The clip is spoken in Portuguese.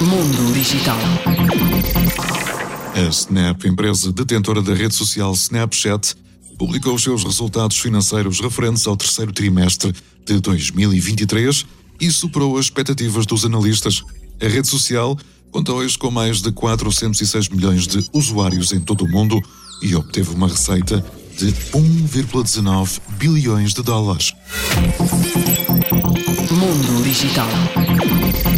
Mundo Digital. A Snap, empresa detentora da rede social Snapchat, publicou os seus resultados financeiros referentes ao terceiro trimestre de 2023 e superou as expectativas dos analistas. A rede social conta hoje com mais de 406 milhões de usuários em todo o mundo e obteve uma receita de 1,19 bilhões de dólares. Mundo Digital.